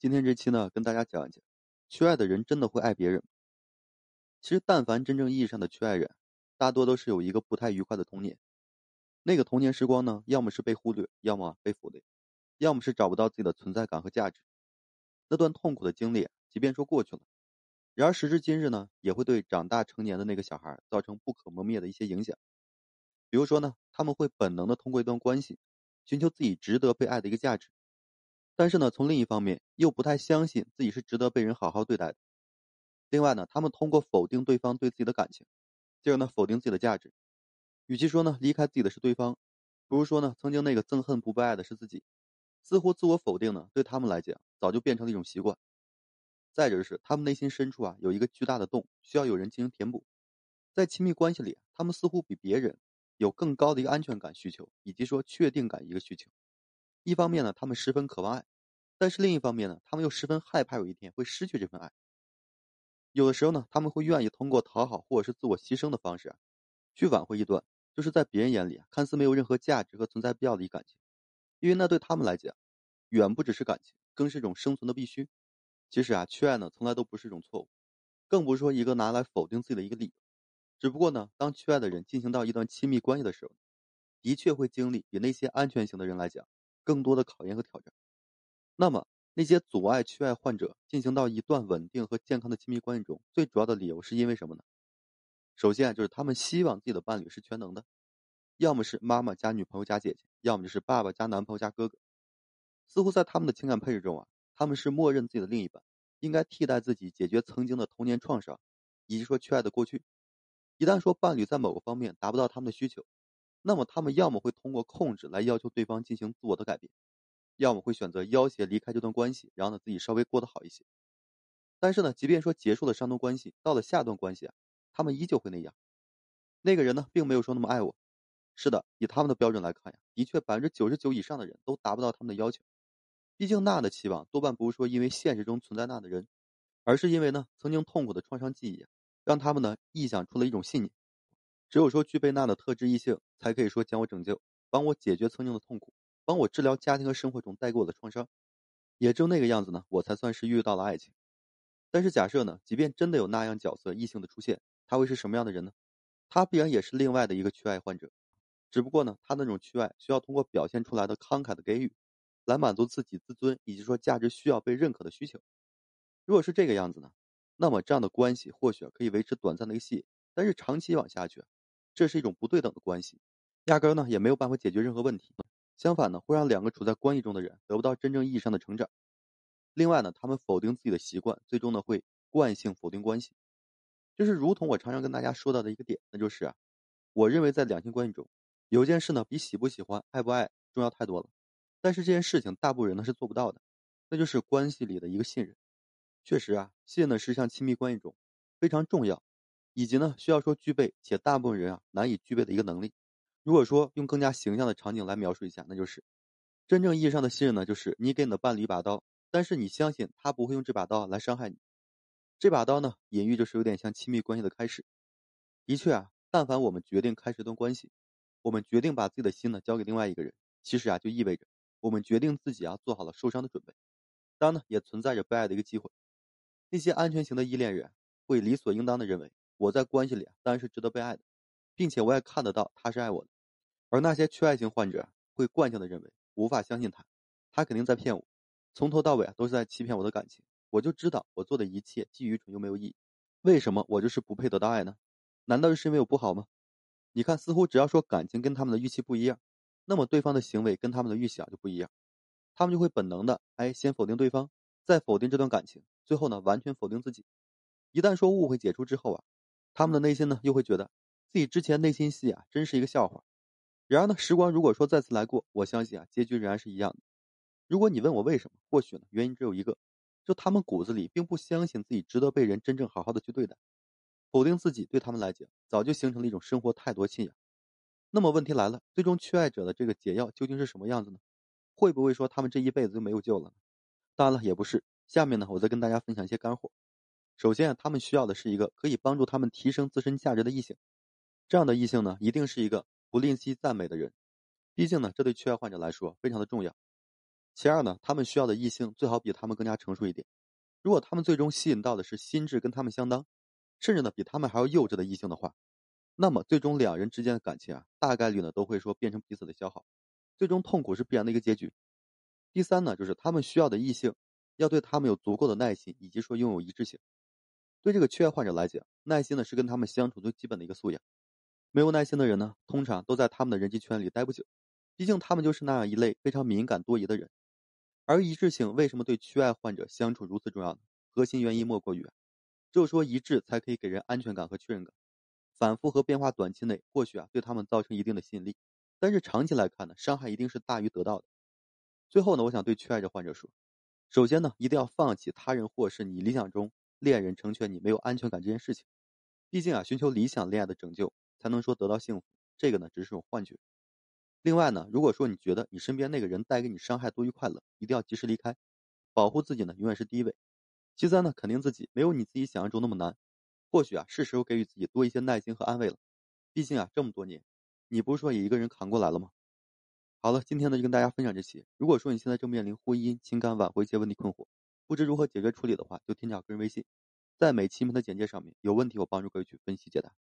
今天这期呢，跟大家讲一讲，缺爱的人真的会爱别人？其实，但凡真正意义上的缺爱人，大多都是有一个不太愉快的童年。那个童年时光呢，要么是被忽略，要么被否定，要么是找不到自己的存在感和价值。那段痛苦的经历，即便说过去了，然而时至今日呢，也会对长大成年的那个小孩造成不可磨灭的一些影响。比如说呢，他们会本能的通过一段关系，寻求自己值得被爱的一个价值。但是呢，从另一方面又不太相信自己是值得被人好好对待的。另外呢，他们通过否定对方对自己的感情，进而呢否定自己的价值。与其说呢离开自己的是对方，不如说呢曾经那个憎恨不被爱的是自己。似乎自我否定呢对他们来讲早就变成了一种习惯。再者是他们内心深处啊有一个巨大的洞，需要有人进行填补。在亲密关系里，他们似乎比别人有更高的一个安全感需求，以及说确定感一个需求。一方面呢，他们十分渴望爱。但是另一方面呢，他们又十分害怕有一天会失去这份爱。有的时候呢，他们会愿意通过讨好或者是自我牺牲的方式，去挽回一段就是在别人眼里看似没有任何价值和存在必要的一感情，因为那对他们来讲，远不只是感情，更是一种生存的必须。其实啊，缺爱呢从来都不是一种错误，更不是说一个拿来否定自己的一个理由。只不过呢，当缺爱的人进行到一段亲密关系的时候，的确会经历比那些安全型的人来讲更多的考验和挑战。那么，那些阻碍缺爱患者进行到一段稳定和健康的亲密关系中，最主要的理由是因为什么呢？首先就是他们希望自己的伴侣是全能的，要么是妈妈加女朋友加姐姐，要么就是爸爸加男朋友加哥哥。似乎在他们的情感配置中啊，他们是默认自己的另一半应该替代自己解决曾经的童年创伤，以及说缺爱的过去。一旦说伴侣在某个方面达不到他们的需求，那么他们要么会通过控制来要求对方进行自我的改变。要么会选择要挟离开这段关系，然后呢自己稍微过得好一些。但是呢，即便说结束了上段关系，到了下段关系啊，他们依旧会那样。那个人呢，并没有说那么爱我。是的，以他们的标准来看呀，的确百分之九十九以上的人都达不到他们的要求。毕竟那的期望多半不是说因为现实中存在那的人，而是因为呢曾经痛苦的创伤记忆，让他们呢臆想出了一种信念：只有说具备那样的特质异性，才可以说将我拯救，帮我解决曾经的痛苦。帮我治疗家庭和生活中带给我的创伤，也就那个样子呢，我才算是遇到了爱情。但是假设呢，即便真的有那样角色异性的出现，他会是什么样的人呢？他必然也是另外的一个缺爱患者，只不过呢，他那种缺爱需要通过表现出来的慷慨的给予，来满足自己自尊以及说价值需要被认可的需求。如果是这个样子呢，那么这样的关系或许可以维持短暂的一个戏，但是长期往下去，这是一种不对等的关系，压根呢也没有办法解决任何问题。相反呢，会让两个处在关系中的人得不到真正意义上的成长。另外呢，他们否定自己的习惯，最终呢会惯性否定关系。就是如同我常常跟大家说到的一个点，那就是啊，我认为在两性关系中，有件事呢比喜不喜欢、爱不爱重要太多了。但是这件事情大部分人呢是做不到的，那就是关系里的一个信任。确实啊，信任是像亲密关系中非常重要，以及呢需要说具备且大部分人啊难以具备的一个能力。如果说用更加形象的场景来描述一下，那就是真正意义上的信任呢，就是你给你的伴侣一把刀，但是你相信他不会用这把刀来伤害你。这把刀呢，隐喻就是有点像亲密关系的开始。的确啊，但凡我们决定开始一段关系，我们决定把自己的心呢交给另外一个人，其实啊，就意味着我们决定自己啊做好了受伤的准备。当然呢，也存在着被爱的一个机会。那些安全型的依恋人会理所应当的认为，我在关系里当然是值得被爱的。并且我也看得到他是爱我的，而那些缺爱型患者会惯性的认为无法相信他，他肯定在骗我，从头到尾啊都是在欺骗我的感情。我就知道我做的一切既愚蠢又没有意义，为什么我就是不配得到爱呢？难道是因为我不好吗？你看，似乎只要说感情跟他们的预期不一样，那么对方的行为跟他们的预想就不一样，他们就会本能的哎先否定对方，再否定这段感情，最后呢完全否定自己。一旦说误会解除之后啊，他们的内心呢又会觉得。自己之前内心戏啊，真是一个笑话。然而呢，时光如果说再次来过，我相信啊，结局仍然是一样的。如果你问我为什么，或许呢，原因只有一个，就他们骨子里并不相信自己值得被人真正好好的去对待，否定自己对他们来讲，早就形成了一种生活态度信仰。那么问题来了，最终缺爱者的这个解药究竟是什么样子呢？会不会说他们这一辈子就没有救了呢？当然了，也不是。下面呢，我再跟大家分享一些干货。首先啊，他们需要的是一个可以帮助他们提升自身价值的异性。这样的异性呢，一定是一个不吝惜赞美的人。毕竟呢，这对缺爱患者来说非常的重要。其二呢，他们需要的异性最好比他们更加成熟一点。如果他们最终吸引到的是心智跟他们相当，甚至呢比他们还要幼稚的异性的话，那么最终两人之间的感情啊，大概率呢都会说变成彼此的消耗，最终痛苦是必然的一个结局。第三呢，就是他们需要的异性要对他们有足够的耐心，以及说拥有一致性。对这个缺爱患者来讲，耐心呢是跟他们相处最基本的一个素养。没有耐心的人呢，通常都在他们的人际圈里待不久，毕竟他们就是那样一类非常敏感多疑的人。而一致性为什么对缺爱患者相处如此重要呢？核心原因莫过于，只有说一致才可以给人安全感和确认感。反复和变化短期内或许啊对他们造成一定的吸引力，但是长期来看呢，伤害一定是大于得到的。最后呢，我想对缺爱者患者说，首先呢，一定要放弃他人或是你理想中恋人成全你没有安全感这件事情。毕竟啊，寻求理想恋爱的拯救才能说得到幸福，这个呢只是种幻觉。另外呢，如果说你觉得你身边那个人带给你伤害多于快乐，一定要及时离开，保护自己呢永远是第一位。其三呢，肯定自己没有你自己想象中那么难，或许啊是时候给予自己多一些耐心和安慰了。毕竟啊这么多年，你不是说也一个人扛过来了吗？好了，今天呢就跟大家分享这些。如果说你现在正面临婚姻、情感挽回一些问题困惑，不知如何解决处理的话，就添加个人微信，在每期名的简介上面，有问题我帮助各位去分析解答。